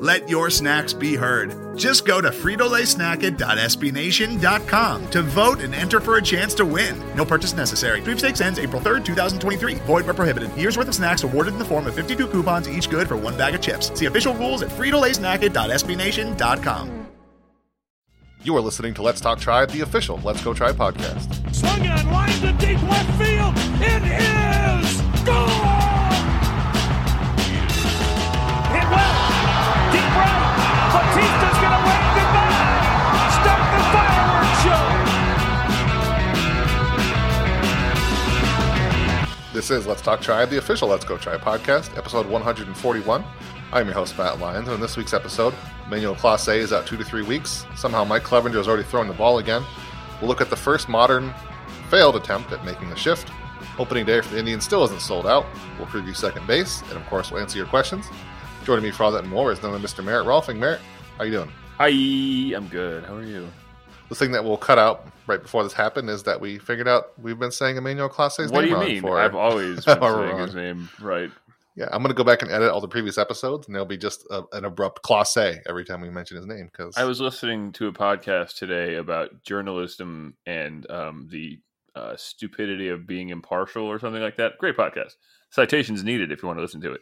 Let your snacks be heard. Just go to fritolaysnacket.sbnation.com to vote and enter for a chance to win. No purchase necessary. Sweepstakes ends April 3rd, 2023. Void where prohibited. Year's worth of snacks awarded in the form of 52 coupons, each good for one bag of chips. See official rules at fritolaysnacket.sbnation.com. You are listening to Let's Talk Tribe, the official Let's Go Tribe podcast. Swung on, line to deep left field. It is gone. Batista's gonna wave goodbye. Start the fireworks show. This is Let's Talk Tribe, the official Let's Go Tribe podcast, episode 141. I'm your host, Matt Lyons, and in this week's episode, Manuel Clase is out two to three weeks. Somehow Mike Clevinger has already thrown the ball again. We'll look at the first modern failed attempt at making the shift. Opening day for the Indians still isn't sold out. We'll preview second base, and of course, we'll answer your questions. Joining me for all that and more is none other Mr. Merritt Rohlfing. Merritt, how you doing? Hi, I'm good. How are you? The thing that we'll cut out right before this happened is that we figured out we've been saying Emmanuel Clase's what name do you mean? for. I've always been saying his name right. Yeah, I'm going to go back and edit all the previous episodes, and there'll be just a, an abrupt classe every time we mention his name. Because I was listening to a podcast today about journalism and um, the uh, stupidity of being impartial or something like that. Great podcast. Citations needed if you want to listen to it.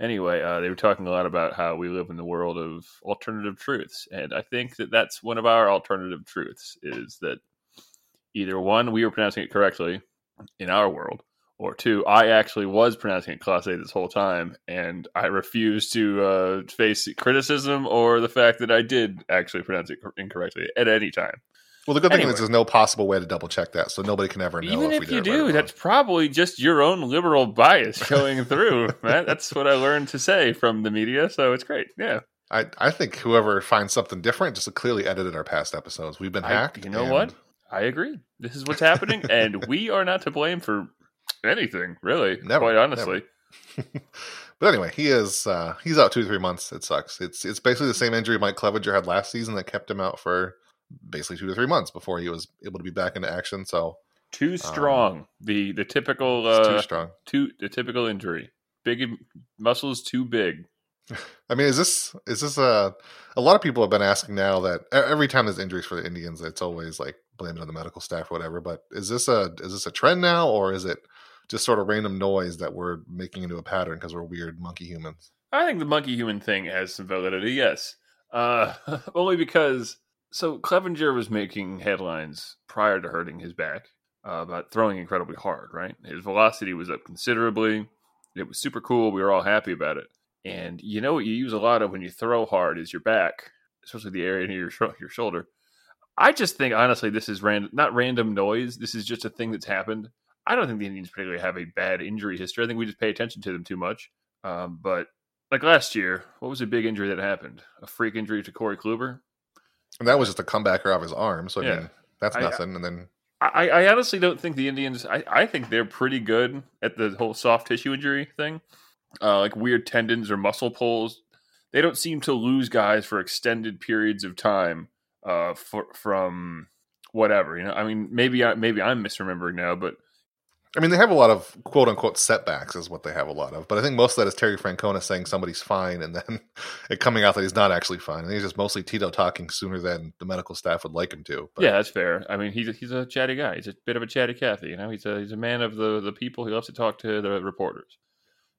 Anyway, uh, they were talking a lot about how we live in the world of alternative truths, and I think that that's one of our alternative truths is that either one, we were pronouncing it correctly in our world, or two, I actually was pronouncing it class A this whole time, and I refuse to uh, face criticism or the fact that I did actually pronounce it incorrectly at any time. Well, the good thing is there's no possible way to double check that, so nobody can ever know. Even if, if, we you it right do, that's probably just your own liberal bias showing through, man. That's what I learned to say from the media, so it's great. Yeah, I, I think whoever finds something different just clearly edited our past episodes. We've been I, hacked. you know and- what? I agree. This is what's happening, and we are not to blame for anything, really. Never, quite honestly. But anyway, he is uh, he's out two three months. It sucks. It's it's basically the same injury Mike Clevinger had last season that kept him out for basically two to three months before he was able to be back into action. So Too strong. the the typical uh, too strong. too the typical injury. Big muscles too big. I mean, is this is this a a lot of people have been asking now that every time there's injuries for the Indians, it's always like blaming on the medical staff or whatever. But is this a is this a trend now, or is it just sort of random noise that we're making into a pattern because we're weird monkey humans? I think the monkey human thing has some validity, yes. Uh, only because so Clevinger was making headlines prior to hurting his back uh, about throwing incredibly hard, right? His velocity was up considerably. It was super cool. We were all happy about it. And you know what you use a lot of when you throw hard is your back, especially the area near your sho- your shoulder. I just think honestly this is random, not random noise. This is just a thing that's happened. I don't think the Indians particularly have a bad injury history. I think we just pay attention to them too much. Um, but like last year, what was a big injury that happened? A freak injury to Corey Kluber. And that was just a comebacker off his arm. So I Yeah. mean, that's I- nothing. and then I, I honestly don't think the Indians. I, I think they're pretty good at the whole soft tissue injury thing, uh, like weird tendons or muscle pulls. They don't seem to lose guys for extended periods of time uh, for, from whatever. You know, I mean, maybe I, maybe I'm misremembering now, but I mean, they have a lot of quote unquote setbacks, is what they have a lot of. But I think most of that is Terry Francona saying somebody's fine, and then it coming out that he's not actually fine. And he's just mostly Tito talking sooner than the medical staff would like him to. But yeah, that's fair. I mean, he's a, he's a chatty guy. He's a bit of a chatty Cathy. You know, he's a he's a man of the the people. He loves to talk to the reporters.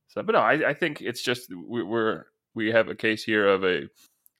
So, but no, I, I think it's just we, we're we have a case here of a,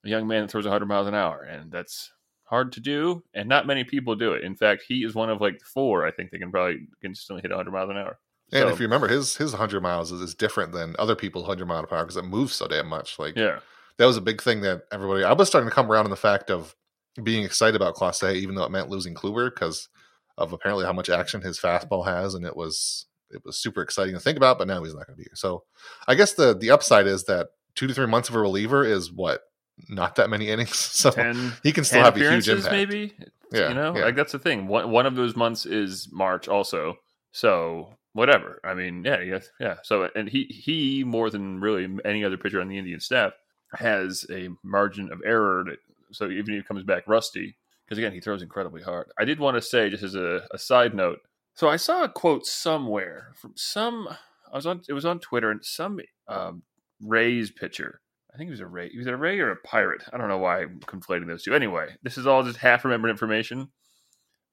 a young man that throws 100 miles an hour, and that's hard to do, and not many people do it. In fact, he is one of like four. I think they can probably consistently hit 100 miles an hour. And So- if you remember, his his 100 miles is, is different than other people's 100 mile per hour because it moves so damn much. Like Yeah, that was a big thing that everybody. I was starting to come around on the fact of being excited about Class A, even though it meant losing Kluber because of apparently how much action his fastball has, and it was it was super exciting to think about. But now he's not going to be here. So I guess the the upside is that two to three months of a reliever is what not that many innings, so 10, he can still have a huge impact. maybe. Yeah, you know, yeah. like that's the thing. One one of those months is March, also. So whatever. I mean, yeah, yeah, yeah. So and he he more than really any other pitcher on the Indian staff has a margin of error. That, so even if he comes back rusty, because again he throws incredibly hard. I did want to say just as a, a side note. So I saw a quote somewhere from some. I was on. It was on Twitter and some um, Rays pitcher. I think he was a Ray. He was a Ray or a Pirate. I don't know why I'm conflating those two. Anyway, this is all just half remembered information.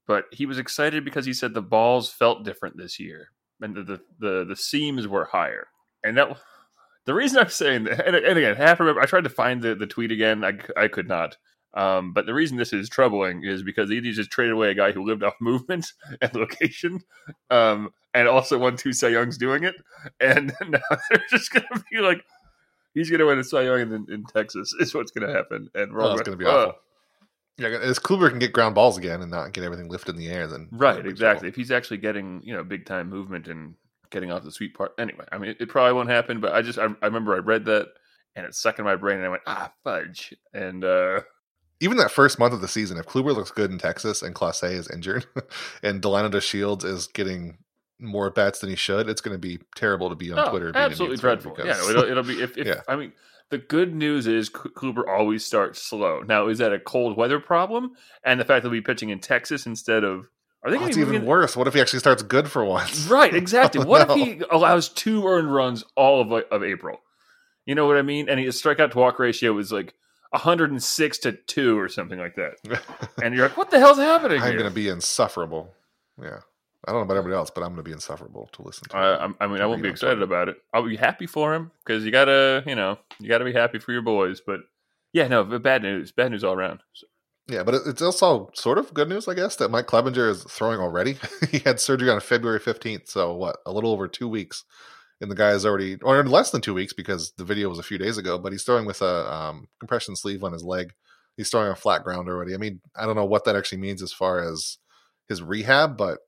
But he was excited because he said the balls felt different this year, and the the the, the seams were higher. And that the reason I'm saying that, and, and again, half remember. I tried to find the, the tweet again. I, I could not. Um, but the reason this is troubling is because the Indians just traded away a guy who lived off movement and location, um, and also won two Cy Youngs doing it. And now they're just going to be like, he's going to win a Cy Young in, in Texas. Is what's going to happen. And we're Oh, all going to be uh, awful. Yeah, as Kluber can get ground balls again and not get everything lifted in the air, then Right, exactly. If he's actually getting you know big time movement and getting off the sweet part, anyway. I mean, it, it probably won't happen, but I just I, I remember I read that and it stuck in my brain, and I went ah fudge, and uh Even that first month of the season, if Kluber looks good in Texas and Clase is injured, and Delino DeShields is getting more at bats than he should, it's going to be terrible to be on oh, Twitter. absolutely dreadful. because- Yeah, no, it'll, it'll be if, if Yeah. I mean. The good news is Kluber always starts slow. Now, is that a cold weather problem? And the fact that we'll be pitching in Texas instead of are they Oh, it's even worse. What if he actually starts good for once? Right, exactly. What no. if he allows two earned runs all of of April? You know what I mean? And his strikeout to walk ratio was like 106 to 2 or something like that. And you're like, what the hell's happening I'm going to be insufferable. Yeah. I don't know about everybody else, but I'm going to be insufferable to listen to. I, I mean, I won't be excited about it. I'll be happy for him because you gotta, you know, you gotta be happy for your boys. But yeah, no, bad news, bad news all around. So- Yeah, but it's also sort of good news, I guess, that Mike Clevinger is throwing already. he had surgery on February 15th, so what, a little over two weeks. And the guy is already, or less than two weeks because the video was a few days ago, but he's throwing with a um, compression sleeve on his leg. He's throwing a flat ground already. I mean, I don't know what that actually means as far as his rehab, but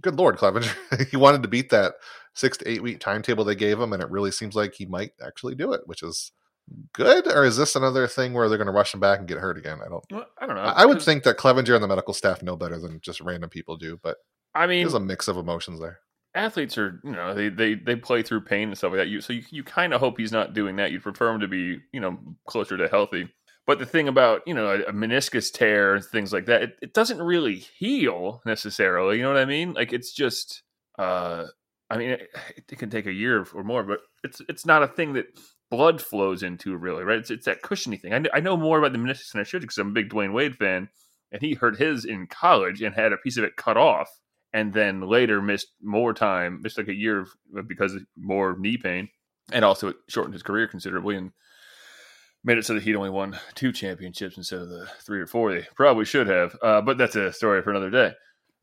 good Lord, Clevinger. he wanted to beat that six to eight week timetable they gave him, and it really seems like he might actually do it, which is good. Or is this another thing where they're going to rush him back and get hurt again? I don't Well, I don't know. I I would think that Clevinger and the medical staff know better than just random people do, but I mean, there's a mix of emotions there. athletes are you know they they they play through pain and stuff like that. You so you you kind of hope he's not doing that. You'd prefer him to be you know closer to healthy. But the thing about you know a, a meniscus tear and things like that, it, it doesn't really heal necessarily. You know what I mean? Like it's just, uh, I mean, it, it can take a year or more, but it's it's not a thing that blood flows into really, right? It's it's that cushiony thing. I, I know more about the meniscus than I should because I'm a big Dwyane Wade fan, and he hurt his in college and had a piece of it cut off and then later missed more time, missed like a year because of more knee pain, and also it shortened his career considerably and made it so that he'd only won two championships instead of the three or four they probably should have. Uh, but that's a story for another day.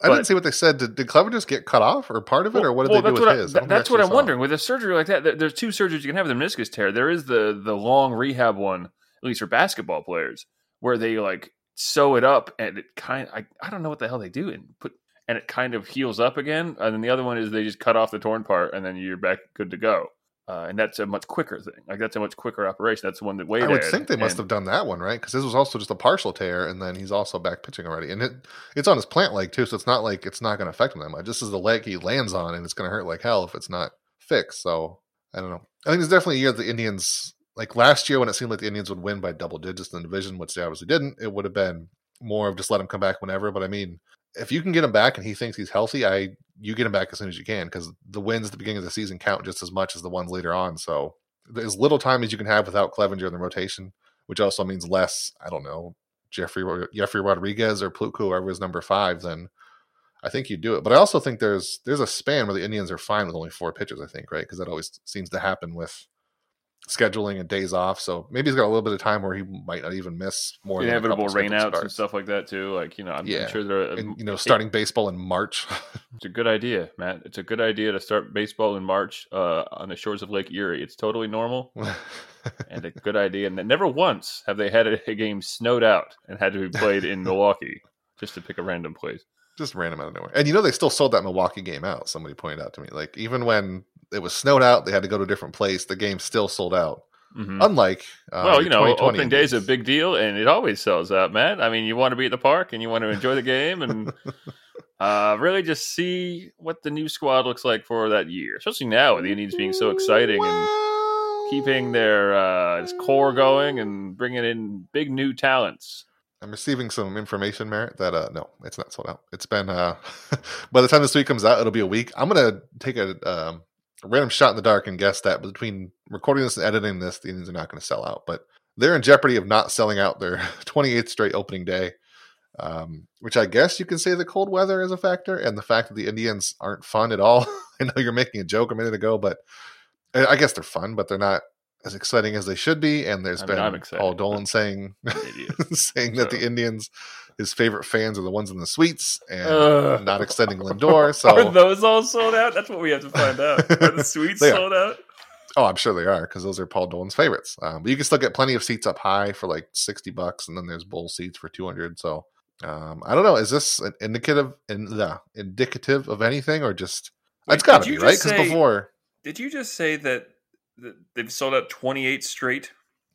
I But- didn't see what they said. Did, did Clevinger just get cut off or part of it, or what did Well, they do with I- his? I that- don't think I that's what I'm saw. wondering. With a surgery like that, there- there's two surgeries you can have with a meniscus tear. There is the the long rehab one, at least for basketball players, where they like sew it up and it kind. I I don't know what the hell they do and put and it kind of heals up again. And then the other one is they just cut off the torn part and then you're back good to go. Uh, and that's a much quicker thing. Like that's a much quicker operation. That's the one that Wade. I would think they must And- have done that one right because this was also just a partial tear, and then he's also back pitching already, and it it's on his plant leg too, so it's not like it's not going to affect him that much. This is the leg he lands on, and it's going to hurt like hell if it's not fixed. So I don't know. I think it's definitely a year the Indians like last year when it seemed like the Indians would win by double digits in the division, which they obviously didn't. It would have been more of just let him come back whenever. But I mean, if you can get him back and he thinks he's healthy, I you get him back as soon as you can because the wins at the beginning of the season count just as much as the ones later on. So as little time as you can have without Clevinger in the rotation, which also means less. I don't know Jeffrey Jeffrey Rodriguez or Plutko, whoever is number five. Then I think you do it. But I also think there's there's a span where the Indians are fine with only four pitches. I think right because that always seems to happen with scheduling and days off. So maybe he's got a little bit of time where he might not even miss more inevitable rainouts and stuff like that too. Like you know, I'm, I'm Yeah. sure there. And, you know, starting baseball in March. It's a good idea, Matt. It's a good idea to start baseball in March uh, on the shores of Lake Erie. It's totally normal and a good idea. And never once have they had a, a game snowed out and had to be played in Milwaukee, just to pick a random place. just random out of nowhere. And you know, they still sold that Milwaukee game out. Somebody pointed out to me, like even when it was snowed out, they had to go to a different place. The game still sold out. Mhm. Unlike uh, well, you know, opening day is a big deal, and it always sells out, man. I mean, you want to be at the park and you want to enjoy the game, and uh, really just see what the new squad looks like for that year, especially now with the Indians being so exciting and keeping their uh, core going and bringing in big new talents. I'm receiving some information, Merritt, that uh no, it's not sold out. It's been uh by the time this week comes out, it'll be a week. I'm gonna take a um a random shot in the dark and guess that between recording this and editing this, the Indians are not gonna sell out. But they're in jeopardy of not selling out their 28th straight opening day. Um, which I guess you can say the cold weather is a factor, and the fact that the Indians aren't fun at all. I know you're making a joke a minute ago, but I I guess they're fun, but they're not as exciting as they should be. And there's I mean, been Paul Dolan saying saying that the Indians, his favorite fans are the ones in the suites and not extending Lindor. So are those all sold out? That's what we have to find out. Are the suites They are. sold out? oh, I'm sure they are because those are Paul Dolan's favorites. Um, but you can still get plenty of seats up high for like 60 bucks, and then there's bowl seats for 200. So, um, I don't know. Is this an indicative in the indicative of anything or just Wait, it's got to be right because before Did you just say that, that they've sold out 28 straight?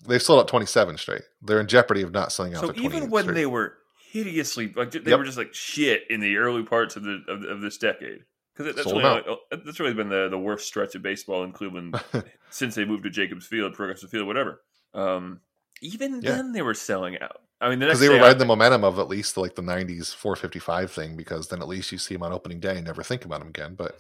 they've sold out 27 straight. They're in jeopardy of not selling out. So even when straight. they were hideously, like they Yep. were just like shit in the early parts of the of, of this decade, because that's Sold really like, that's really been the, the worst stretch of baseball in Cleveland since they moved to Jacobs Field, Progressive Field, whatever. Um, even Yeah. then, they were selling out. I mean, because next they were day I- riding the momentum of at least like the 90s 455 thing because then at least you see them on opening day and never think about them again but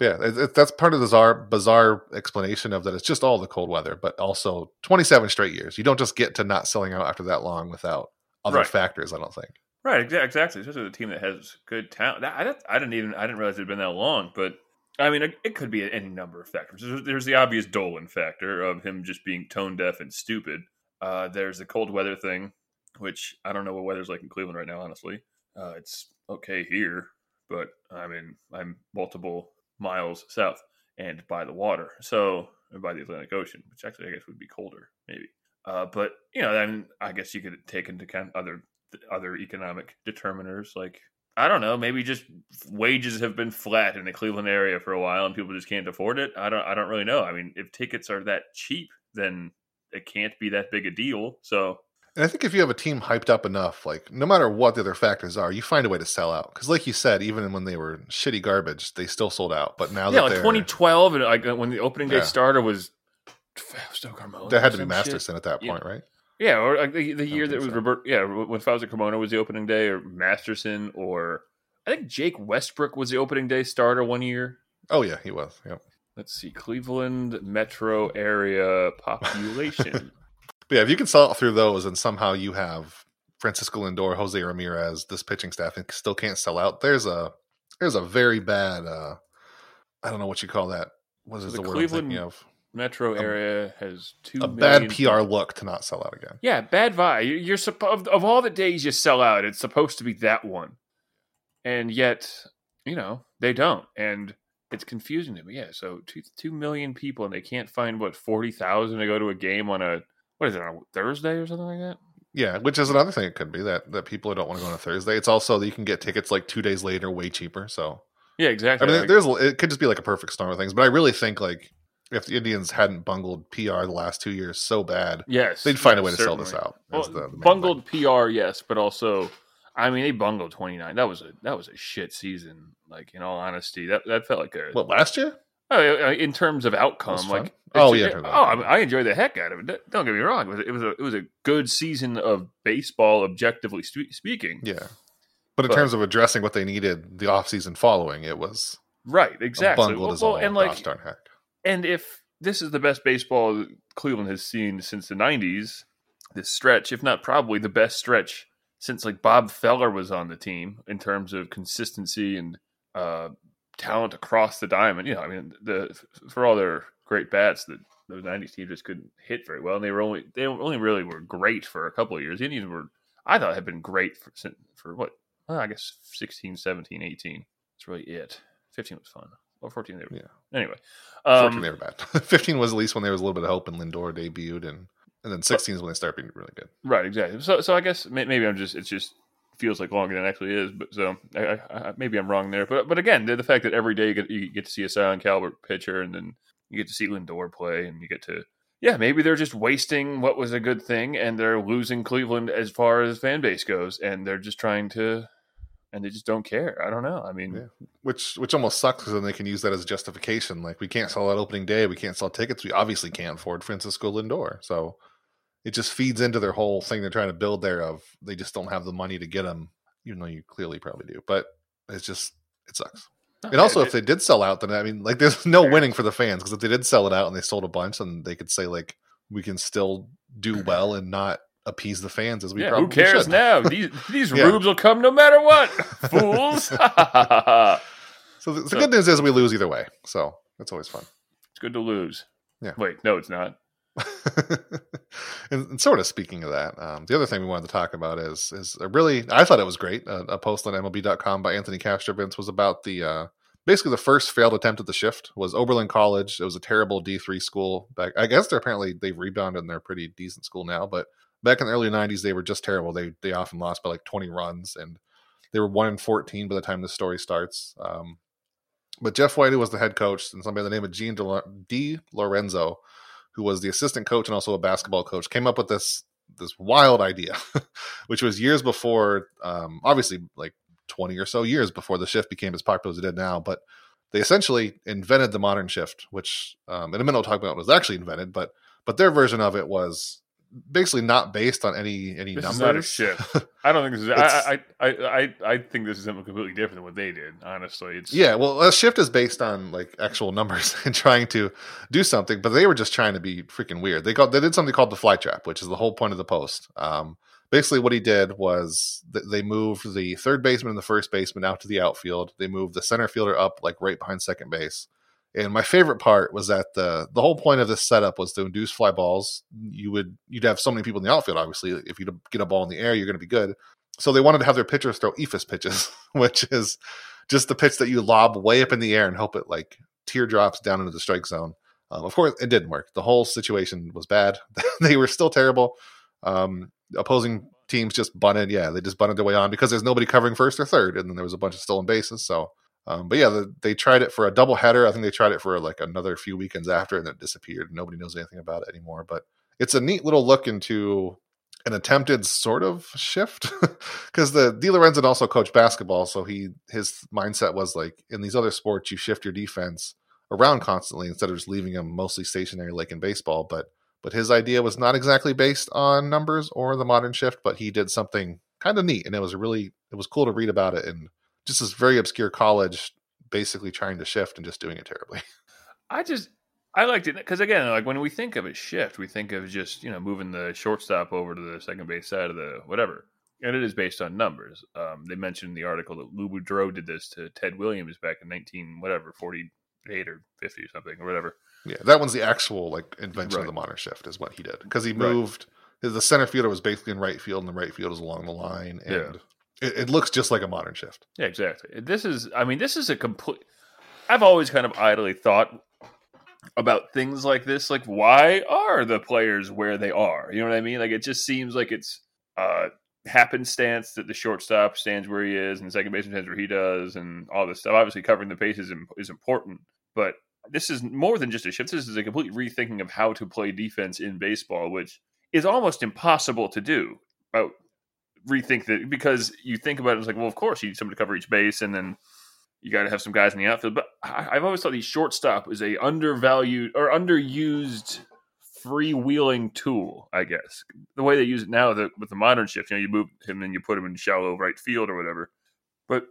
yeah it, it- that's part of the bizarre bizarre explanation of that it's just all the cold weather but also 27 straight years you don't just get to not selling out after that long without other Right. factors i don't think Right, exactly. Especially with a team that has good talent. I, don't- I didn't even I didn't realize it had been that long, but I mean, it, it could be any number of factors. There's, there's the obvious Dolan factor of him just being tone deaf and stupid. Uh, there's the cold weather thing, which I don't know what weather's like in Cleveland right now. Honestly, uh, it's okay here, but I mean, I'm multiple miles south and by the water, so by the Atlantic Ocean, which actually I guess would be colder, maybe. Uh, but you know, then I guess you could take into account other other economic determiners like I don't know, maybe just wages have been flat in the Cleveland area for a while and people just can't afford it. I don't I don't really know. I mean, if tickets are that cheap, then it can't be that big a deal. So and i think if you have a team hyped up enough like no matter what the other factors are you find a way to sell out because like you said even when they were shitty garbage they still sold out but now yeah, like they're 2012 and like when the opening day Yeah. starter was Fausto Carmona. there had to be masterson shit. at that Yeah. point right Yeah, or like the, the year that was so. Robert. Yeah, when Fausto Carmona was the opening day, or Masterson, or I think Jake Westbrook was the opening day starter one year. oh yeah he was yeah Let's see, Cleveland metro area population. But yeah, if you can sell through those and somehow you have Francisco Lindor, Jose Ramirez, this pitching staff and still can't sell out, there's a there's a very bad uh I don't know what you call that. What is So the, the word I'm thinking of? Metro area has two. A bad PR people. look to not sell out again. Yeah, bad vibe. You- You're supposed of all the days you sell out, it's supposed to be that one, and yet you know they don't, and it's confusing to me. Yeah, so two two million people, and they can't find what forty thousand to go to a game on a what is it on a Thursday or something like that. Yeah, which is another thing it could be that that people don't want to go on a Thursday. It's also that you can get tickets like two days later, way cheaper. So Yeah, exactly. I mean, Like- there's it could just be like a perfect storm of things. But I really think like if the Indians hadn't bungled PR the last two years so bad, yes, they'd find a way to sell this out. Well, That's the- the main bungled PR, yes, but also, I mean, they bungled twenty nine. That was a that was a shit season. Like in all honesty, that that felt like a What last year? Oh, uh, in terms of outcome, like Oh, yeah, it- in terms of oh, I, mean, I enjoyed the heck out of it. Don't- get me wrong; it was, it was a it was a good season of baseball, objectively speaking. Yeah. But in But- terms of addressing what they needed the offseason following, it was Right, exactly. bungled Well, as well, all and gosh like, darn heck. And if this is the best baseball Cleveland has seen since the '90s, this stretch, if not probably the best stretch since like Bob Feller was on the team in terms of consistency and uh, talent across the diamond. You know, I mean, the for all their great bats, the those '90s teams just couldn't hit very well, and they were only they only really were great for a couple of years. The Indians were, I thought, had been great for for what well, I guess 16, 17, 18. That's really it. 15 was fun. Or 14 they were. Yeah. Anyway, 14 um, they were bad. 15 was at least when there was a little bit of hope and Lindor debuted and and then 16 is when they started being really good. Right, exactly. So, so I guess maybe I'm just it's just feels like longer than it actually is. But so I, I, I, maybe I'm wrong there. But but again, the, the fact that every day you get you get to see a Cy Young caliber pitcher, and then you get to see Lindor play, and you get to yeah, maybe they're just wasting what was a good thing and they're losing Cleveland as far as fan base goes and they're just trying to and they just don't care. I don't know. I mean, yeah. which which almost sucks because then they can use that as justification. Like we can't sell that opening day, we can't sell tickets. We obviously can't afford Francisco Lindor, so it just feeds into their whole thing they're trying to build there. Of they just don't have the money to get them, even though you clearly probably do. But it's just it sucks. And also, if they did sell out, then I mean, like, there's no winning for the fans because if they did sell it out and they sold a bunch, then they could say like, we can still do well and not appease the fans as we yeah, probably who cares should. now? These these Yeah. rubes will come no matter what, fools. So the, the good news is we lose either way, so that's always fun. It's good to lose. Yeah. Wait, no, it's not. and, and sort of speaking of that, um, the other thing we wanted to talk about is is a really I thought it was great. A, a post on MLB.com by Anthony Castrovince was about the uh, basically the first failed attempt at the shift was Oberlin College. It was a terrible D three school back. I guess they're apparently they've rebounded and they're a pretty decent school now, but back in the early '90s they were just terrible. They they often lost by like 20 runs and they were one in 14 by the time the story starts. Um, but Jeff Whitey was the head coach, and somebody by the name of Gene Di Lorenzo, who was the assistant coach and also a basketball coach, came up with this this wild idea, which was years before, um, obviously like twenty or so years before the shift became as popular as it did now. But they essentially invented the modern shift, which um, in a minute we'll talk about was actually invented, but but their version of it was basically not based on any any This numbers. is not a shift. I don't think this is. I, I, I, I, I think this is something completely different than what they did. Honestly, it's Yeah, well, a shift is based on like actual numbers and trying to do something, but they were just trying to be freaking weird. They got they did something called the fly trap, which is the whole point of the post. Um, basically, what he did was th- they moved the third baseman and the first baseman out to the outfield. They moved the center fielder up like right behind second base. And my favorite part was that the the whole point of this setup was to induce fly balls. You would you'd have so many people in the outfield. Obviously, if you get a ball in the air, you're going to be good. So they wanted to have their pitchers throw eephus pitches, which is just the pitch that you lob way up in the air and hope it like teardrops down into the strike zone. Um, of course, it didn't work. The whole situation was bad. they were still terrible. Um, opposing teams just bunted. Yeah, they just bunted their way on because there's nobody covering first or third, and then there was a bunch of stolen bases. So, um, but yeah, the, they tried it for a double header. I think they tried it for like another few weekends after, and then it disappeared. Nobody knows anything about it anymore. But it's a neat little look into an attempted sort of shift because the Di Lorenzo also coached basketball, so he his mindset was like in these other sports you shift your defense around constantly instead of just leaving them mostly stationary like in baseball. But but his idea was not exactly based on numbers or the modern shift, but he did something kind of neat, and it was really it was cool to read about it and just this very obscure college basically trying to shift and just doing it terribly. I just I liked it because again, like when we think of a shift, we think of just you know moving the shortstop over to the second base side of the whatever, and it is based on numbers. Um, they mentioned in the article that Lou Boudreau did this to Ted Williams back in nineteen whatever forty eight or fifty or something or whatever. Yeah, that one's the actual like invention of the modern shift is what he did because he Right. moved. The center fielder was basically in right field, and the right field is along the line, and it, it looks just like a modern shift. Yeah, exactly. This is, I mean, this is a complete. I've always kind of idly thought about things like this. Like, why are the players where they are? You know what I mean? Like, it just seems like it's uh, happenstance that the shortstop stands where he is and the second baseman stands where he does and all this stuff. Obviously, covering the bases is, important, but this is more than just a shift. This is a complete rethinking of how to play defense in baseball, which is almost impossible to do. About rethink that because you think about it, it's like, well, of course, you need somebody to cover each base, and then you got to have some guys in the outfield. But I, I've always thought the shortstop is a undervalued or underused freewheeling tool. I guess the way they use it now the, with the modern shift, you know, you move him and you put him in shallow right field or whatever. But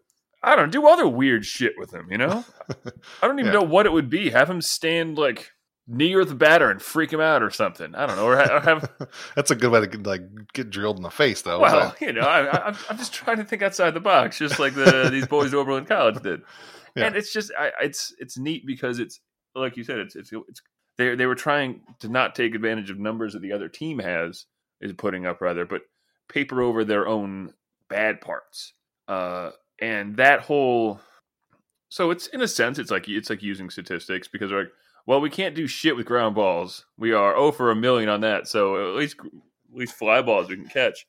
I don't know, do other weird shit with him. You know, I don't even Yeah. know what it would be. Have him stand like near the batter and freak him out or something. I don't know, or or have That's a good way to get, like get drilled in the face, though. well, you know, I, I'm, I'm just trying to think outside the box, just like the these boys at Oberlin College did. Yeah. And it's just, I, it's it's neat because it's like you said, it's it's it's they they were trying to not take advantage of numbers that the other team has is putting up rather, but paper over their own bad parts. Uh, and that whole, so it's in a sense, it's like it's like using statistics because they're like, well, we can't do shit with ground balls. We are oh for a million on that, so at least at least fly balls we can catch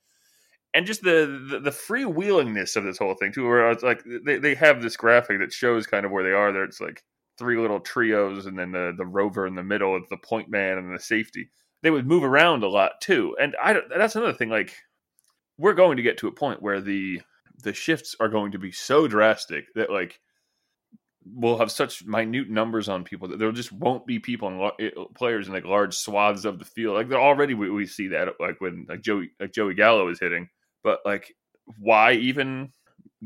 and just the, the the freewheelingness of this whole thing too where it's like they, they have this graphic that shows kind of where they are there it's like three little trios, and then the the rover in the middle, of the point man, and the safety. They would move around a lot too, and I don't, that's another thing. Like we're going to get to a point where the the shifts are going to be so drastic that like we'll have such minute numbers on people that there just won't be people and eh, players in like large swaths of the field. Like they're already we, we see that like when like Joey like Joey Gallo is hitting, but like why even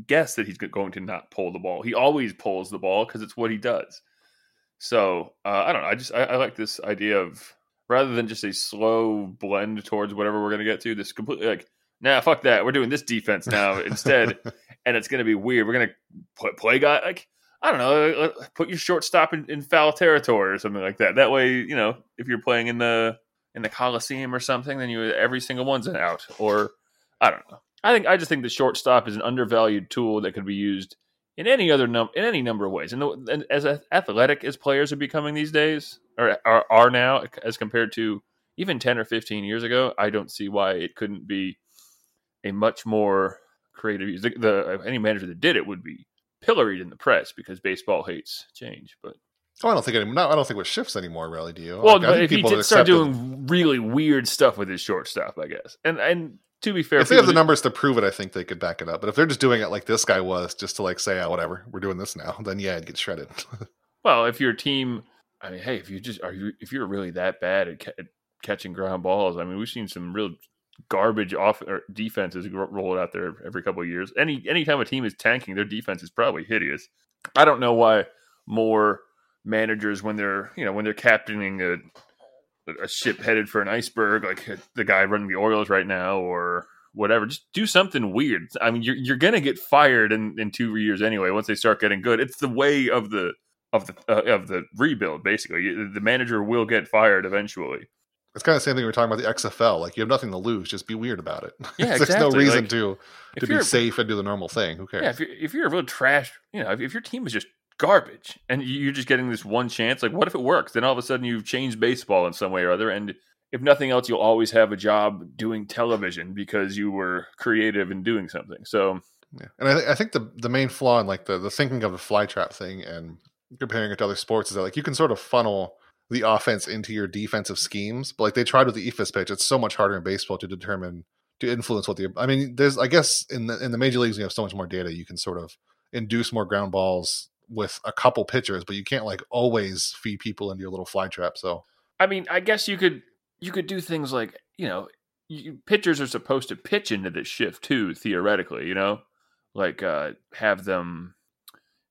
guess that he's going to not pull the ball? He always pulls the ball because it's what he does. So uh, I don't know. I just I, I like this idea of rather than just a slow blend towards whatever we're going to get to. This completely like nah, fuck that. We're doing this defense now instead, and it's going to be weird. We're going to play, play guy like I don't know, uh, uh, put your shortstop in, in, foul territory or something like that. That way, you know, if you're playing in the in the Coliseum or something, then you every single one's an out. Or I don't know. I think I just think the shortstop is an undervalued tool that could be used in any other num in any number of ways. And, the, and as athletic as players are becoming these days, or are, are now as compared to even ten or fifteen years ago, I don't see why it couldn't be a much more creative use. The, the any manager that did it would be pilloried in the press because baseball hates change. But oh, I don't think any, not, I don't think with shifts anymore. Really, do you? Well, like, if he did start doing really weird stuff with his shortstop, I guess. And and to be fair, if they have the numbers to prove it, I think they could back it up. But if they're just doing it like this guy was, just to like say, oh, whatever, we're doing this now, then yeah, it gets shredded. well, if your team, I mean, hey, if you just are you if you're really that bad at, ca- at catching ground balls, I mean, we've seen some real garbage off or defenses roll it out there every couple of years. Any anytime a team is tanking, their defense is probably hideous. I don't know why more managers when they're you know when they're captaining a a ship headed for an iceberg like the guy running the Orioles right now or whatever just do something weird i mean you're, you're gonna get fired in, in two years anyway once they start getting good it's the way of the of the uh, of the rebuild basically the manager will get fired eventually it's kind of the same thing we were talking about the XFL. Like you have nothing to lose, just be weird about it. Yeah, exactly. There's exactly. no reason like, to to be safe and do the normal thing. Who cares? Yeah, if you're, if you're a real trash, you know, if, if your team is just garbage and you're just getting this one chance, like what if it works? Then all of a sudden you've changed baseball in some way or other, and if nothing else, you'll always have a job doing television because you were creative in doing something. So, yeah. and I, th- I think the the main flaw in like the the thinking of the fly trap thing and comparing it to other sports is that like you can sort of funnel the offense into your defensive schemes. But like they tried with the eephus pitch, it's so much harder in baseball to determine to influence what the. I mean, there's I guess in the in the major leagues you have so much more data, you can sort of induce more ground balls with a couple pitchers, but you can't like always feed people into your little fly trap. So I mean, I guess you could you could do things like you know you, pitchers are supposed to pitch into this shift too theoretically you know like uh have them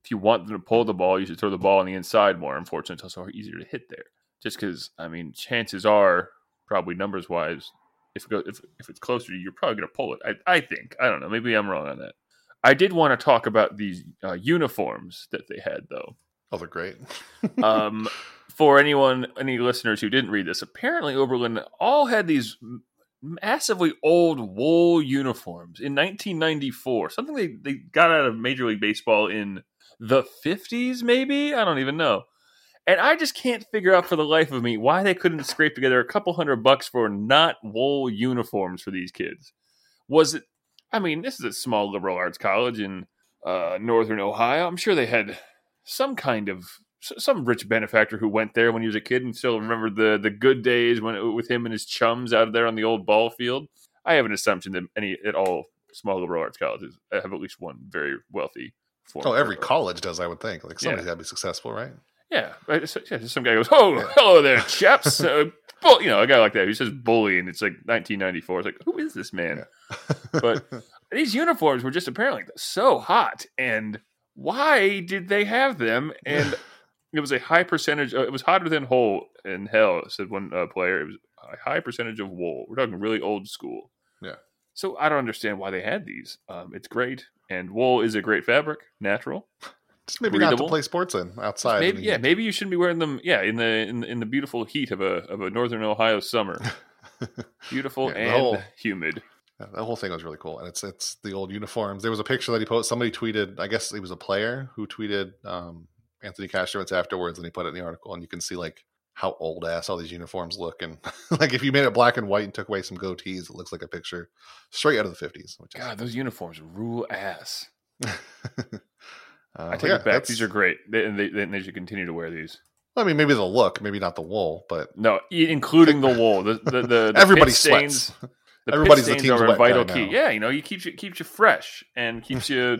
if you want them to pull the ball, you should throw the ball on the inside more. Unfortunately, it's also easier to hit there. Just because, I mean, chances are, probably numbers wise, if it go, if, if it's closer you, you're probably going to pull it. I, I think. I don't know. Maybe I'm wrong on that. I did want to talk about these uh, uniforms that they had, though. Oh, they're great. um, for anyone, any listeners who didn't read this, apparently Oberlin all had these massively old wool uniforms in 1994. Something they, they got out of Major League Baseball in the 50s, maybe? I don't even know. And I just can't figure out for the life of me why they couldn't scrape together a couple hundred bucks for not wool uniforms for these kids. Was it, I mean, this is a small liberal arts college in uh, northern Ohio. I'm sure they had some kind of some rich benefactor who went there when he was a kid and still remembered the the good days when with him and his chums out there on the old ball field. I have an assumption that any at all small liberal arts colleges have at least one very wealthy Oh, every college does, I would think. Like somebody's yeah. got to be successful, right? Yeah, so, yeah. Some guy goes, "Oh, hello there, chaps." uh, bull, you know, a guy like that who says "bully" and it's like 1994. It's like, who is this man? Yeah. but these uniforms were just apparently so hot, and why did they have them? And it was a high percentage. Uh, it was hotter than whole in hell. Said one uh, player. It was a high percentage of wool. We're talking really old school. Yeah. So I don't understand why they had these. Um, it's great and wool is a great fabric, natural. Just maybe breathable. not to play sports in outside. Maybe, yeah, maybe you shouldn't be wearing them. Yeah, in the in, in the beautiful heat of a of a northern Ohio summer. Beautiful yeah, and whole, humid. Yeah, that whole thing was really cool, and it's it's the old uniforms. There was a picture that he posted. Somebody tweeted. I guess it was a player who tweeted um, Anthony Castrovince afterwards, and he put it in the article, and you can see like how old ass all these uniforms look. And like if you made it black and white and took away some goatees, it looks like a picture straight out of the 50s. God, those uniforms rule ass. Uh, I take yeah, it back. that's- These are great, they, and they, they should continue to wear these. I mean, maybe the look, maybe not the wool, but No, including the wool. The the, the, the everybody pit sweats. The Everybody's the stains team's are a vital key. now. Yeah, you know, you keeps you keeps you fresh and keeps you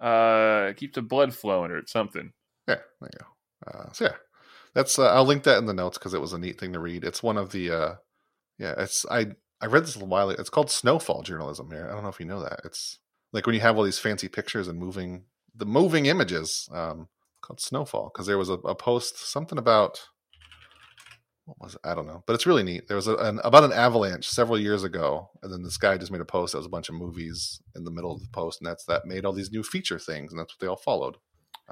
uh keeps the blood flowing or something. Yeah, there you go. Uh, so yeah, that's uh, I'll link that in the notes because it was a neat thing to read. It's one of the uh, yeah, it's I I read this a little while. ago. It's called snowfall journalism. Here, I don't know if you know that. It's like when you have all these fancy pictures and moving the moving images. Um, called snowfall because there was a, a post something about what was it? I don't know, but it's really neat. There was a, an about an avalanche several years ago, and then this guy just made a post that was a bunch of movies in the middle of the post, and that's that made all these new feature things, and that's what they all followed.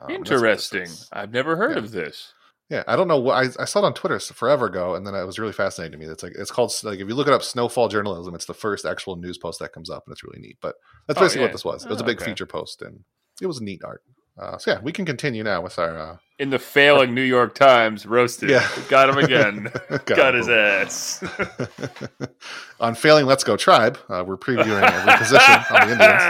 Um, and that's what this Interesting. I've never heard Yeah. of this. Yeah, I don't know what I, I saw it on Twitter forever ago, and then it was really fascinating to me. It's like it's called like if you look it up, snowfall journalism. It's the first actual news post that comes up, and it's really neat. But that's Oh, basically yeah. what this was. It was a Oh, big okay. feature post, and it was neat art. Uh, so yeah, we can continue now with our uh, In the failing New York Times, roasted. Yeah. Got him again. Got Got, him. his ass. on failing. Let's go tribe. Uh, we're previewing every position on the Indians,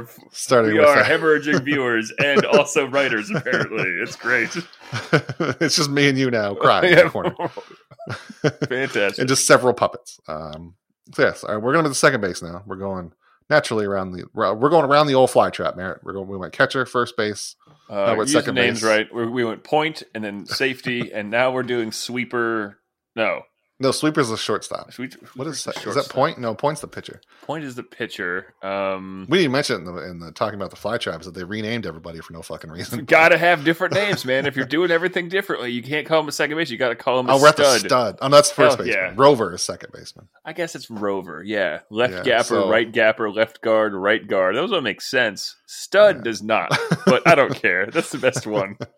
We're starting we are uh, hemorrhaging viewers and also writers. Apparently, it's great. it's just me and you now crying in the corner. Fantastic. and just several puppets. Um, so yes, all right, we're going to the second base now. We're going naturally around the we're going around the old fly trap, Merritt. We're going. We went catcher, first base. Uh, we're the second names base. right. we we went point and then safety, and now we're doing sweeper. No, No, sweeper's the shortstop. Sweet, What is that? Is that point? No, point's the pitcher. Point is the pitcher. Um, We didn't mention in the, in the talking about the fly traps that they renamed everybody for no fucking reason. gotta have different names, man. If you're doing everything differently, you can't call him a second base. You got to call him a Oh, we're at the stud. stud. Oh, that's first Hell baseman. yeah. Rover is second baseman. I guess it's Rover. Yeah, left Yeah, gapper, so- right gapper, left guard, right guard. Those don't make sense. Stud Yeah. does not, but I don't care. That's the best one.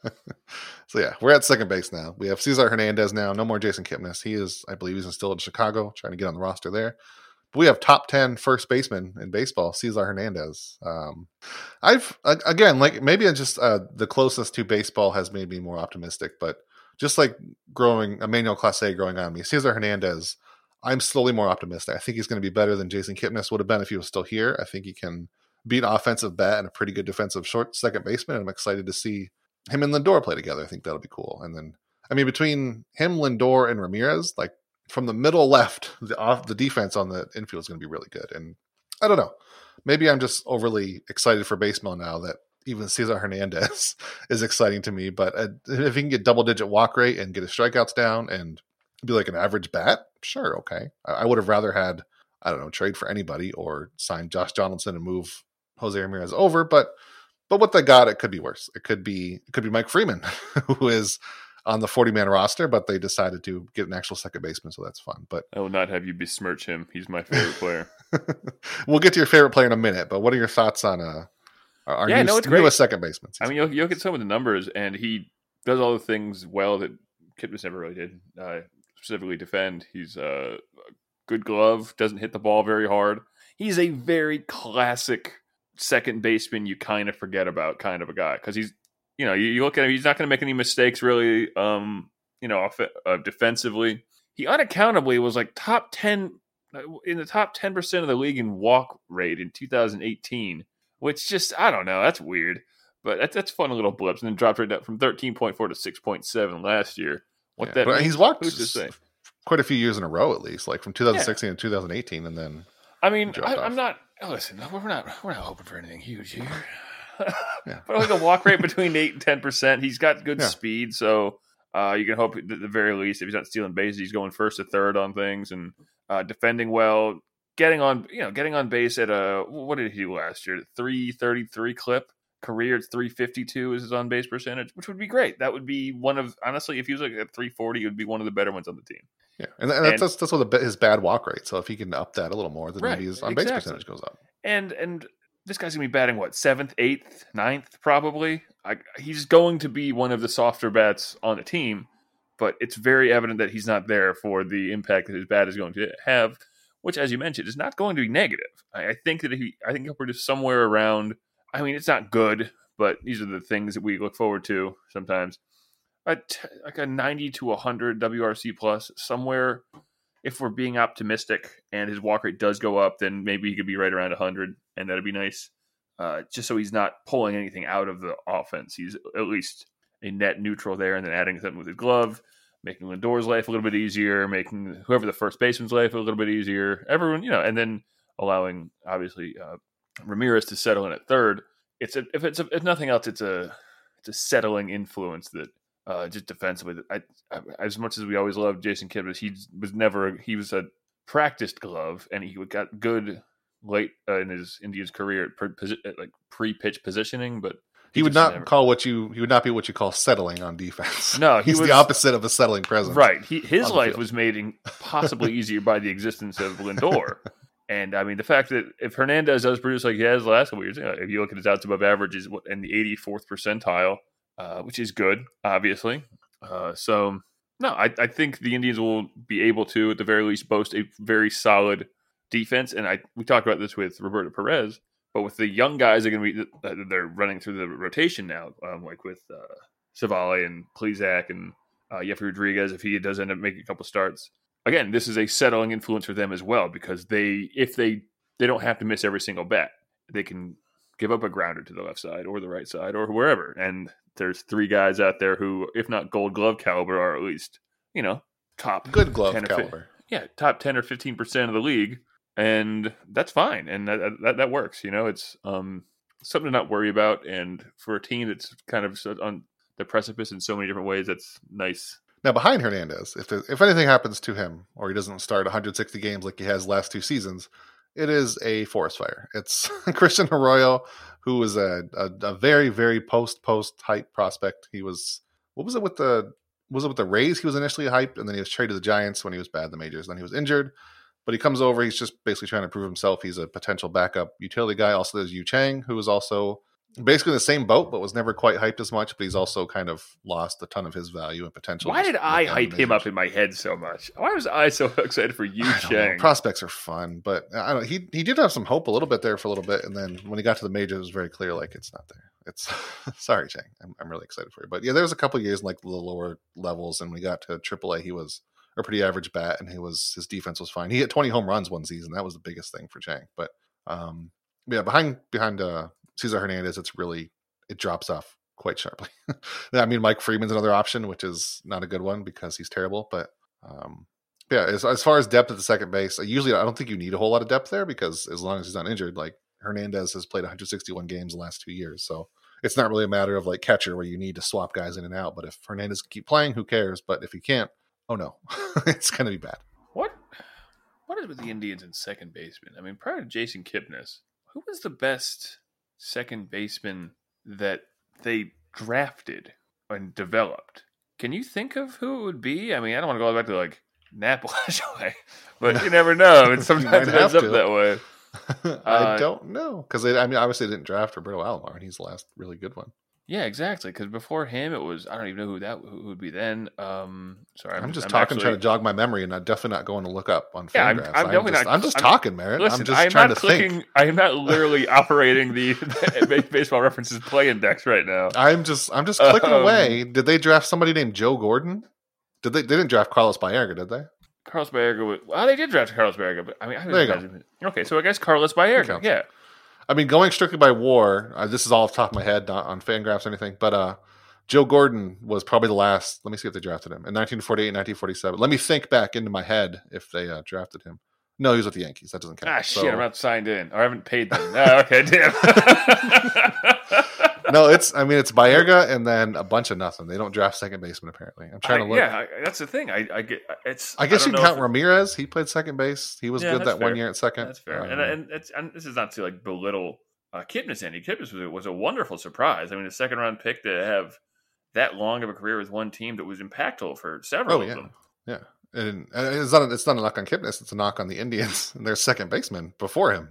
So yeah, we're at second base now. We have Cesar Hernandez now. No more Jason Kipnis. He is, I believe, he's still in Chicago, trying to get on the roster there. But we have top 10 first baseman in baseball, Cesar Hernandez. Um, I've again, like maybe I just uh, the closest to baseball has made me more optimistic, but just like growing Emmanuel Clase growing on me, Cesar Hernandez, I'm slowly more optimistic. I think he's going to be better than Jason Kipnis would have been if he was still here. I think he can be an offensive bat and a pretty good defensive short second baseman. I'm excited to see him and Lindor play together. I think that'll be cool. And then, I mean, between him, Lindor, and Ramirez, like from the middle left, the off the defense on the infield is going to be really good. And I don't know, maybe I'm just overly excited for baseball now that even Cesar Hernandez is exciting to me. But uh, if he can get double digit walk rate and get his strikeouts down and be like an average bat, sure, okay. I would have rather had I don't know trade for anybody or sign Josh Donaldson and move Jose Ramirez over, but but what they got, it could be worse. It could be it could be Mike Freeman, who is on the 40 man roster, but they decided to get an actual second baseman, so that's fun. But I will not have you besmirch him. He's my favorite player. we'll get to your favorite player in a minute. But what are your thoughts on uh our Yeah, new, no, it's great. newest second baseman? I mean, you'll, you at some of the numbers, and he does all the things well that Kipnis never really did. Uh, specifically, defend. He's uh, a good glove. Doesn't hit the ball very hard. He's a very classic second baseman. You kind of forget about kind of a guy because he's, you know, you, you look at him. He's not going to make any mistakes really. Um, you know, off, uh, defensively, he unaccountably was like top ten uh, in the top ten percent of the league in walk rate in 2018 which just I don't know. That's weird, but that's that's fun little blips, and then dropped right down from thirteen point four to six point seven last year. What Yeah, that but he's walked Who's to say? quite a few years in a row, at least, like from 2016 to 2018, and then I mean, I, I'm not. Listen, we're not we're not hoping for anything huge here. Yeah. But like a walk rate between eight and ten percent, he's got good Yeah. speed, so uh, you can hope at the very least if he's not stealing bases, he's going first to third on things and uh, defending well, getting on you know getting on base at a what did he do last year? Three thirty three clip. Career it's three fifty two is his on base percentage, which would be great. That would be one of honestly, if he was like at three forty, it would be one of the better ones on the team. yeah, and, and that's And- that's, that's what the, his bad walk rate. So if he can up that a little more, then Right, maybe his on base exactly. percentage goes up. and and this guy's gonna be batting what seventh, eighth, ninth, probably. I, he's going to be one of the softer bats on the team, but it's very evident that he's not there for the impact that his bat is going to have. Which, as you mentioned, is not going to be negative. I, I think that he, I think he'll produce somewhere around. I mean, it's not good, but these are the things that we look forward to sometimes. A t- like a ninety to hundred WRC plus somewhere if we're being optimistic and his walk rate does go up, then maybe he could be right around 100, and that'd be nice. uh, just so he's not pulling anything out of the offense. He's at least a net neutral there, and then adding something with his glove, making Lindor's life a little bit easier, making whoever the first baseman's life a little bit easier. Everyone, you know, and then allowing obviously uh, Ramirez to settle in at third. It's a, if it's a, if nothing else, it's a it's a settling influence that uh, just defensively. I, I, as much as we always loved Jason Kipnis, he was never he was a practiced glove, and he got good late uh, in his Indians career at, pre, at like pre pitch positioning, but he, he would not never... call what you he would not be what you call settling on defense. No, he he's was, the opposite of a settling presence. Right. He, his life field. was made possibly easier by the existence of Lindor. And I mean, the fact that if Hernandez does produce like he has the last couple years, you know, if you look at his outs above average, is in the 84th percentile, uh, which is good, obviously. Uh, so, no, I, I think the Indians will be able to, at the very least, boast a very solid defense. And I we talked about this with Roberto Perez, but with the young guys, they're going to be they're running through the rotation now, um, like with uh, and Plesac and uh, Jefry Rodriguez. If he does end up making a couple starts, again, this is a settling influence for them as well because they if they they don't have to miss every single bat, they can give up a grounder to the left side or the right side or wherever. And there's three guys out there who, if not Gold Glove caliber, are at least you know top good glove caliber. yeah, top ten or fifteen percent of the league, and that's fine, and that, that that works. You know, it's um something to not worry about, and for a team that's kind of on the precipice in so many different ways, that's nice now behind Hernandez, if there, if anything happens to him or he doesn't start 160 games like he has last two seasons, it is a forest fire. It's Christian Arroyo, who was a, a, a very very post post hype prospect. He was what was it with the was it with the Rays? He was initially hyped, and then he was traded to the Giants when he was bad in the majors. Then he was injured, but he comes over. He's just basically trying to prove himself. He's a potential backup utility guy. Also, there's Yu Chang, who is also basically the same boat, but was never quite hyped as much. But he's also kind of lost a ton of his value and potential. Why did I hype him up in my head so much? Why was I so excited for Yu Chang? Prospects are fun, but I don't. He he did have some hope a little bit there for a little bit, and then when he got to the majors, it was very clear like it's not there. It's sorry, Chang. I'm, I'm really excited for you, but yeah, there was a couple years in like the lower levels, and when he got to AAA, he was a pretty average bat, and he was his defense was fine. He hit 20 home runs one season. That was the biggest thing for Chang, but um, yeah, behind behind uh, Cesar Hernandez, it's really it drops off quite sharply. I mean, Mike Freeman's another option, which is not a good one because he's terrible. But um, yeah, as, as far as depth at the second base, usually I don't think you need a whole lot of depth there because as long as he's not injured, like Hernandez has played 161 games the last two years, so it's not really a matter of like catcher where you need to swap guys in and out. But if Hernandez can keep playing, who cares? But if he can't, oh no, it's to be bad. What? What is with the Indians in second baseman? I mean, prior to Jason Kipnis, who was the best second baseman that they drafted and developed. Can you think of who it would be? I mean, I don't want to go back to like Nap but you never know. And sometimes it ends up that way. I uh, don't know because I mean, obviously, they didn't draft Roberto Alomar, and he's the last really good one. Yeah, exactly. Because before him, it was I don't even know who that who would be then. Um, sorry, I'm, I'm just I'm talking, actually, trying to jog my memory, and I'm definitely not going to look up on. Yeah, I'm, I'm, I'm, definitely just, not. I'm just talking, man. Listen, I'm just I'm trying not to clicking. Think. I am not literally operating the, the, baseball references play index right now. I'm just I'm just clicking um, away. Did they draft somebody named Joe Gordon? Did they? They didn't draft Carlos Baerga, did they? Carlos Baerga. Well, they did draft Carlos Baerga, but I mean, I there you go. Okay, so I guess Carlos Baerga. Yeah. I mean, going strictly by WAR, uh, this is all off top of my head, not on Fangraphs or anything, but uh, Joe Gordon was probably the last. Let me see if they drafted him in 1948, 1947. Let me think back into my head if they uh, drafted him. No, he was with the Yankees. That doesn't count. Ah, so, shit! I'm not signed in, or I haven't paid them. no, okay, damn. no, it's. I mean, it's Baerga and then a bunch of nothing. They don't draft second baseman apparently. I'm trying I, to look. Yeah, I, that's the thing. I, I, get it's. I guess I you can count Ramirez. He played second base. He was yeah, good that fair. one year at second. That's fair. Um, and and, it's, and this is not to like belittle uh, Kipnis. Andy Kipnis was was a wonderful surprise. I mean, a second round pick to have that long of a career with one team that was impactful for several oh, yeah. of them. Yeah. And, it's not a, it's not a knock on Kipnis, it's a knock on the Indians and their second baseman before him.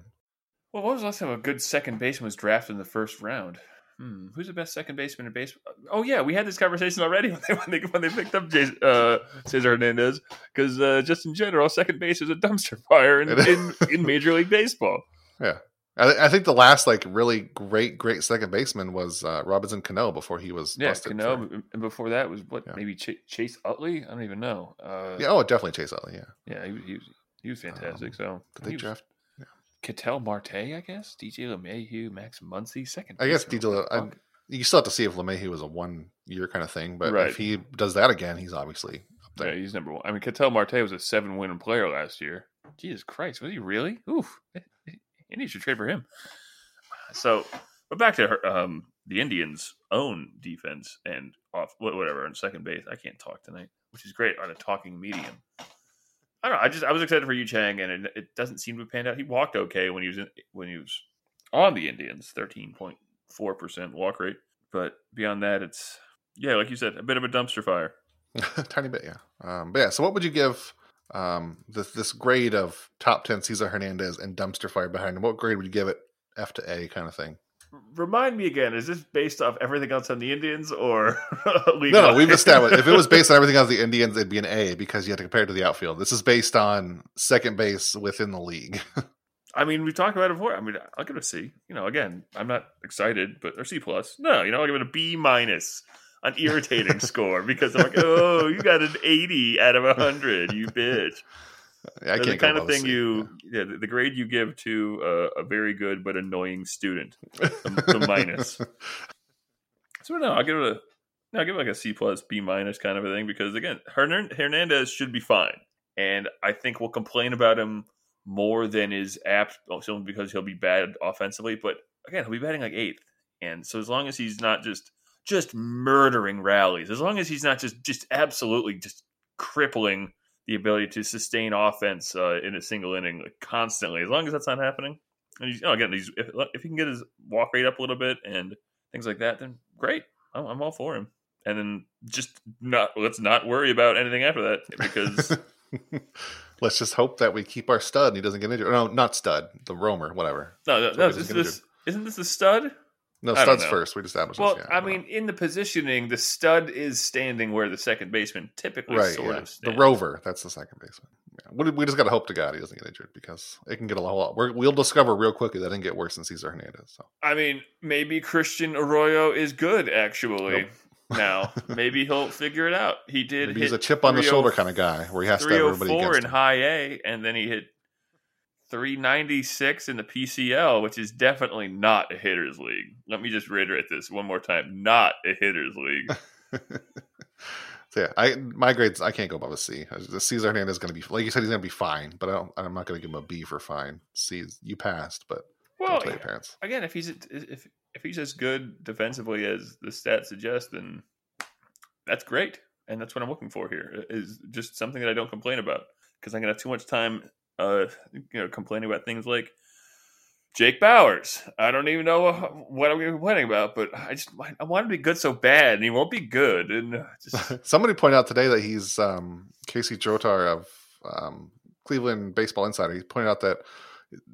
Well, what was the last time a good second baseman was drafted in the first round? Hmm, who's the best second baseman in baseball? Oh yeah, we had this conversation already when they when they, when they picked up Jason, uh, Cesar Hernandez because uh, just in general, second base is a dumpster fire in, in, in Major League Baseball. Yeah, I, I, think the last like really great great second baseman was uh, Robinson Cano before he was yeah Cano, for... and before that was what yeah. maybe Ch- Chase Utley. I don't even know. Uh, yeah, oh, definitely Chase Utley. Yeah, yeah, he, he was he was fantastic. Um, so did they was, draft? Yeah. Ketel Marte, I guess. DJ LeMahieu, Max Muncy, second. I guess. DJ. I, you still have to see if LeMahieu was a one year kind of thing, but Right. if he does that again, he's obviously up Yeah, there. he's number one. I mean, Ketel Marte was a seven win player last year. Jesus Christ, was he really? Oof. You should trade for him. So, but back to um, the Indians' own defense and off whatever on second base. I can't talk tonight, which is great on a talking medium. I don't know. I just I was excited for Yu Chang, and it, it doesn't seem to have panned out. He walked okay when he was in, when he was on the Indians, thirteen point four percent walk rate. But beyond that, it's yeah, like you said, a bit of a dumpster fire. Tiny bit, yeah. Um, but yeah, so what would you give um, this this grade of top ten Cesar Hernandez and dumpster fire behind him? What grade would you give it? F to A kind of thing. Remind me again, is this based off everything else on the Indians or No, no, we've established if it was based on everything else the Indians, it'd be an A because you have to compare it to the outfield. This is based on second base within the league. I mean, we've talked about it before. I mean, I'll give it a C. You know, again, I'm not excited, but or C plus. No, you know, I'll give it a B minus, an irritating score because I'm like, oh, you got an 80 out of 100, you bitch. I the kind of thing you, yeah, the, the grade you give to a, a very good but annoying student, the, the minus. So no, I'll give it a, no, I'll give it like a C plus, B minus kind of a thing because again, Hernandez should be fine, and I think we'll complain about him more than is apt, simply because he'll be bad offensively. But again, he'll be batting like eighth, and so as long as he's not just just murdering rallies, as long as he's not just just absolutely just crippling the ability to sustain offense uh, in a single inning like, constantly, as long as that's not happening, and he's, you know, again, he's, if, if he can get his walk rate up a little bit and things like that, then great. I'm, I'm all for him. And then just not let's not worry about anything after that because Let's just hope that we keep our stud and he doesn't get injured. No, not stud, the roamer, whatever. no, no, no he doesn't is get this, isn't this a stud? No, stud's first. We established Well, this. yeah, I mean, in the positioning, the stud is standing where the second baseman typically right, sort yeah. of the rover. That's the second baseman. Yeah. We, we just got to hope to God he doesn't get injured because it can get a whole lot. We're, we'll discover real quickly that it didn't get worse than Cesar Hernandez. So I mean, maybe Christian Arroyo is good actually. Nope. Now, maybe he'll figure it out. He did Maybe he's a chip on the shoulder oh kind of guy where he has to have everybody 304 against oh in him. high A, and then he hit 396 in the PCL, which is definitely not a hitter's league. Let me just reiterate this one more time: not a hitter's league. so yeah, I my grades I can't go above a C. The Cesar Hernandez is going to be like you said he's going to be fine, but I don't, I'm not going to give him a B for fine. C, you passed, but Well, don't tell your parents. again, if he's if if he's as good defensively as the stats suggest, then that's great, and that's what I'm looking for here. Is just something that I don't complain about because I'm gonna have too much time, uh, you know, complaining about things like Jake Bauers. I don't even know what I'm complaining about, but I just I want him to be good so bad, and he won't be good, and just Somebody pointed out today that he's um, Casey Drottar of um, Cleveland Baseball Insider. He pointed out that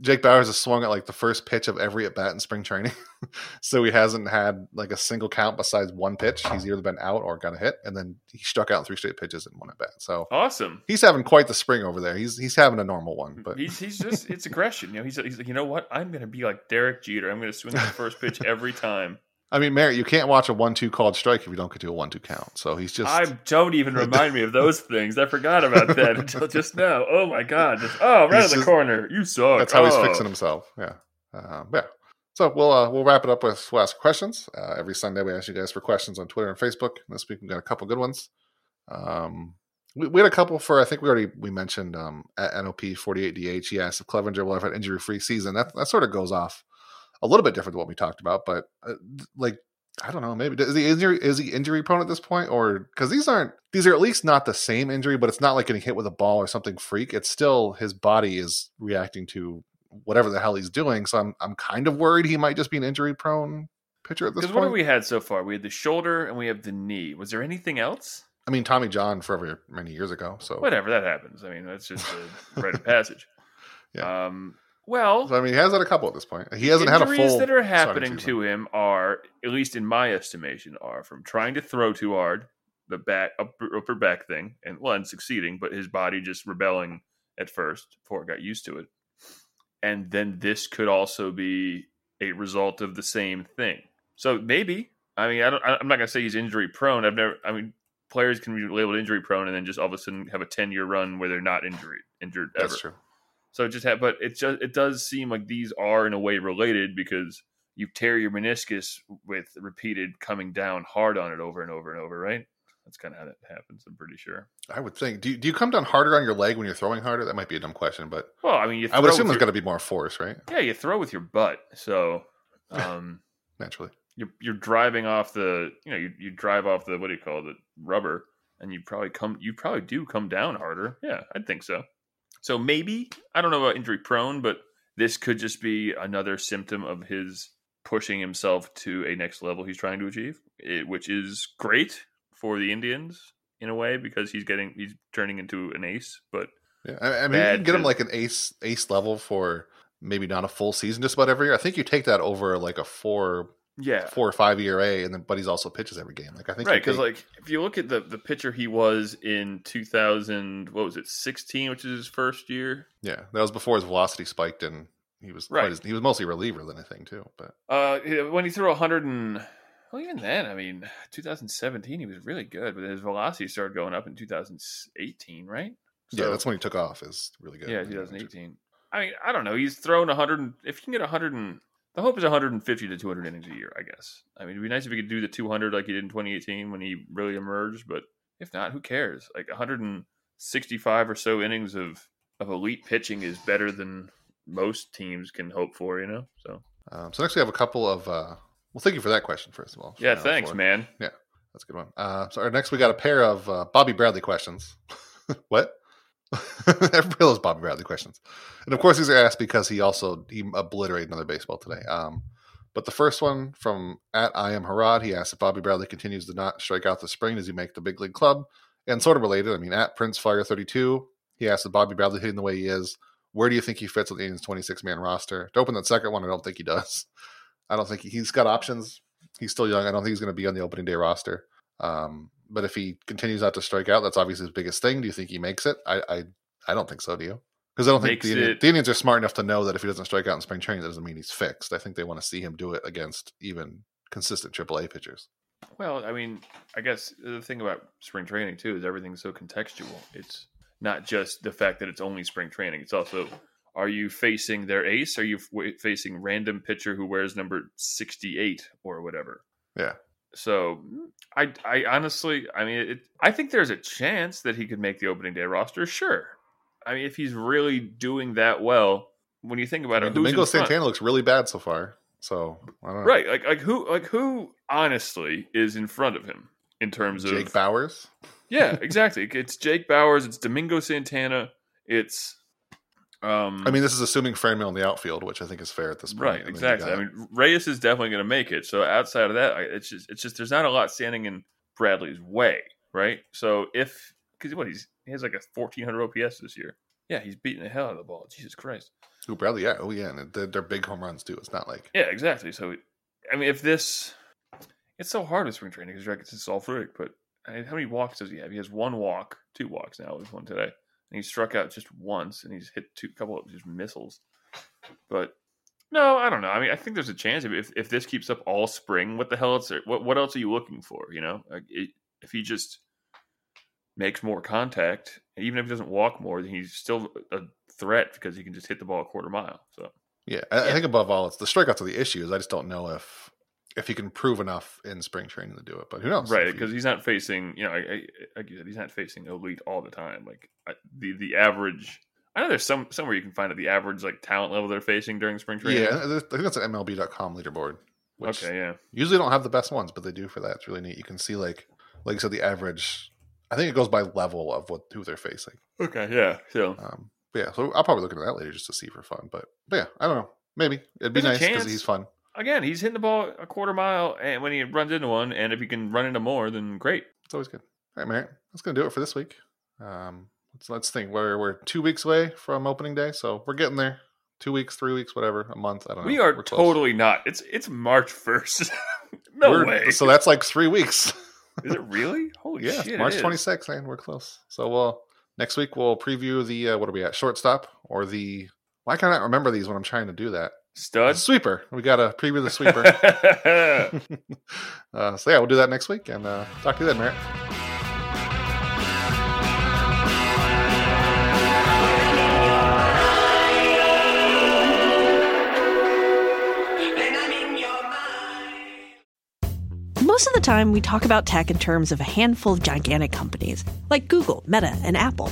Jake Bauers has swung at like the first pitch of every at bat in spring training, so he hasn't had like a single count besides one pitch. He's either been out or got a hit, and then he struck out three straight pitches in one at bat. So awesome. he's having quite the spring over there. He's he's having a normal one, mm, but he's he's just it's aggression. You know, he's he's like, you know what? I'm gonna be like Derek Jeter. I'm gonna swing the first pitch every time. I mean, Merritt, you can't watch a one-two called strike if you don't get to a one-two count. So he's just I don't even remind me of those things. I forgot about that until just now. Oh my god! Just, oh, right He's in the just- this You suck. That's how he's Oh. fixing himself. Yeah. Um, yeah. So we'll uh, we'll wrap it up with we'll ask questions. Uh, every Sunday we ask you guys for questions on Twitter and Facebook. This week we got a couple good ones. Um, we, we had a couple for I think we already we mentioned um, at NOP 48DH. He asked if Clevinger will have an injury free season. That that sort of goes off a little bit different than what we talked about, but uh, like I don't know, maybe is he injury is he injury prone at this point, or because these aren't these are at least not the same injury, but it's not like getting hit with a ball or something freak. It's still his body is reacting to whatever the hell he's doing. So I'm I'm kind of worried he might just be an injury prone pitcher at this Because point. what have we had so far? We had the shoulder and we have the knee. Was there anything else? I mean, Tommy John forever many years ago. So, Whatever that happens. I mean, that's just a rite of passage. Yeah. Um. Well, so, I mean, he has had a couple at this point. He hasn't had a injuries full that are happening to him are, at least in my estimation, are from trying to throw too hard, the back upper, upper back thing, and one succeeding, but his body just rebelling at first before it got used to it. And then this could also be a result of the same thing. So maybe, I mean, I don't, I'm not gonna say he's injury prone. I've never, I mean, players can be labeled injury prone and then just all of a sudden have a 10 year run where they're not injury injured ever. That's true. So it just ha- but it just it does seem like these are in a way related because you tear your meniscus with repeated coming down hard on it over and over and over, right? That's kind of how it happens. I'm pretty sure. I would think. Do you, do you come down harder on your leg when you're throwing harder? That might be a dumb question, but Well, I mean, you I would assume there's got to be more force, right? yeah, you throw with your butt, so um, Naturally. you're you're driving off the you know you, you drive off the what do you call it rubber and you probably come you probably do come down harder yeah i'd think so so maybe i don't know about injury prone but this could just be another symptom of his pushing himself to a next level he's trying to achieve it, which is great for the indians in a way because he's getting he's turning into an ace but Yeah, I, I mean, you can get him like an ace ace level for maybe not a full season, just about every year. I think you take that over like a four yeah four or five ERA, and then but he's also pitches every game. Like I think right because like if you look at the the pitcher he was in 2000 what was it 16 which is his first year yeah, that was before his velocity spiked, and he was Right. as- he was mostly reliever than anything too. But Uh, when he threw 100 and well, even then, I mean, 2017 he was really good, but his velocity started going up in 2018, right? yeah, that's when he took off. Is really good. yeah, 2018. I mean, I don't know. He's thrown 100. If you can get 100, and, the hope is 150 to 200 innings a year, I guess. I mean, it'd be nice if he could do the 200 like he did in 2018 when he really emerged, but if not, who cares? Like 165 or so innings of of elite pitching is better than most teams can hope for, you know. So Um, so next we have a couple of. Uh, well, thank you for that question first of all. yeah, thanks, man. That's a good one. Uh, so our next we got a pair of uh, Bobby Bradley questions. what? Everybody loves Bobby Bradley questions, and of course these are asked because he also he obliterated another baseball today. Um, but the first one from at I am Harad, he asked if Bobby Bradley continues to not strike out this spring, does he make the big league club? And sort of related, I mean, at Prince Fire thirty two, he asked if Bobby Bradley hitting the way he is, where do you think he fits on the Indians twenty six man roster? To open that second one, I don't think he does. I don't think he, he's got options. He's still young. I don't think he's going to be on the opening day roster. Um, but if he continues not to strike out, that's obviously his biggest thing. Do you think he makes it? I I, I don't think so. Do you? Because I don't think the, it- the Indians are smart enough to know that if he doesn't strike out in spring training, that doesn't mean he's fixed. I think they want to see him do it against even consistent AAA pitchers. Well, I mean, I guess the thing about spring training too is everything's so contextual. It's not just the fact that it's only spring training. It's also are you facing their ace? Are you f- facing random pitcher who wears number 68 or whatever? Yeah. So, I I honestly, I mean, it, I think there's a chance that he could make the opening day roster. Sure. I mean, if he's really doing that well, when you think about I it, mean, in Domingo? Santana looks really bad so far. So I don't know. Right, like like who like who honestly is in front of him in terms of Jake Bauers. yeah, exactly. It's Jake Bauers. It's Domingo Santana. It's um. I mean, this is assuming Franmil in the outfield, which I think is fair at this point. right, you exactly. I mean, Reyes is definitely going to make it. So outside of that, it's just it's just there's not a lot standing in Bradley's way, right? So if because what he's he has like a 1400 OPS this year. Yeah, he's beating the hell out of the ball. Jesus Christ. Oh, Bradley, yeah, oh yeah, and they're, they're big home runs too. It's not like Yeah, exactly. So, I mean, if this, it's so hard with spring training because like, it's all fluid. But I mean, how many walks does he have? He has one walk, two walks now. With one today, and he struck out just once, and he's hit two couple of just missiles. But no, I don't know. I mean, I think there's a chance if if, if this keeps up all spring. What the hell else? Are, what what else are you looking for? You know, like it, if he just makes more contact, even if he doesn't walk more, then he's still a threat because he can just hit the ball a quarter mile. So. Yeah, I, I think above all, it's the strikeouts are the issue. Is I just don't know if if he can prove enough in spring training to do it. But who knows? right If he- because he's not facing you know I, I, like you said he's not facing elite all the time like I, the the average i know there's some somewhere you can find it the average like talent level they're facing during spring training yeah, I think that's an MLB.com leaderboard. Which okay yeah usually don't have the best ones, but they do for that. It's really neat. You can see like like you said, the average. I think it goes by level of what who they're facing. okay yeah so Um, yeah, so I'll probably look into that later just to see for fun. But, but yeah, I don't know. Maybe it'd be There's nice because he's fun. Again he's hitting the ball a quarter mile and when he runs into one and if he can run into more then great It's always good. All right, Merritt, that's gonna do it for this week. Um, let's let's think. We're we're two weeks away from opening day, so we're getting there. Two weeks, three weeks, whatever, a month. I don't know. we are totally not it's it's march 1st no We're- way So that's like three weeks. is it really holy yeah, shit March twenty sixth, man. We're close. So we'll next week we'll preview the uh, what are we at? Shortstop or the? Why can't I remember these when I'm trying to do that? Stud sweeper. We got a preview of the sweeper. uh, so yeah, we'll do that next week, and uh, talk to you then, Merritt. Most of the time, we talk about tech in terms of a handful of gigantic companies like Google, Meta, and Apple.